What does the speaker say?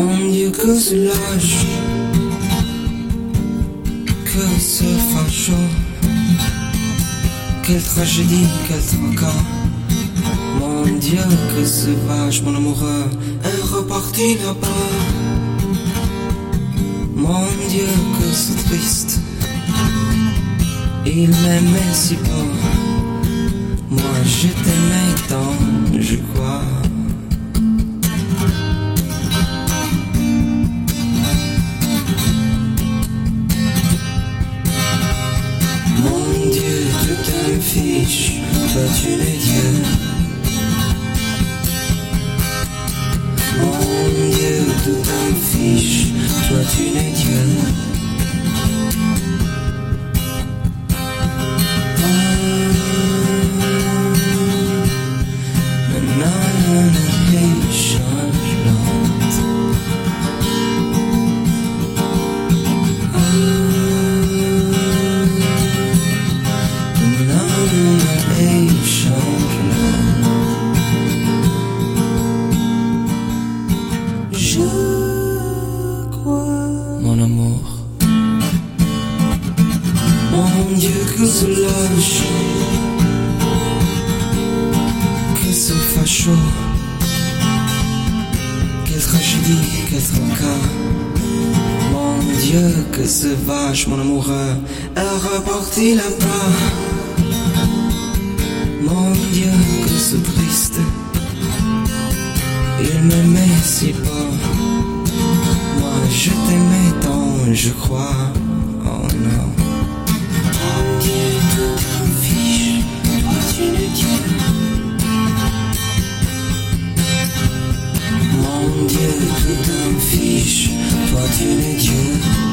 Mon Dieu, que ce lâche, que ce facho, quelle tragédie, quel tracas. Mon Dieu, que ce vache, mon amoureux, est reparti là-bas. Mon Dieu, que c'est triste, il m'aimait si peu. Moi, je t'aimais tant, je crois. Fiche, toi tu es Dieu. Mon Dieu, tout un fiche, toi tu es Dieu. Que ce vache, mon amoureux, est reparti là-bas. Il m'aimait si peu. Moi, je t'aimais tant, je crois. Oh non. Mon Dieu, tout un fiche, toi tu es Dieu. Mon Dieu, tout un fiche, toi tu es Dieu.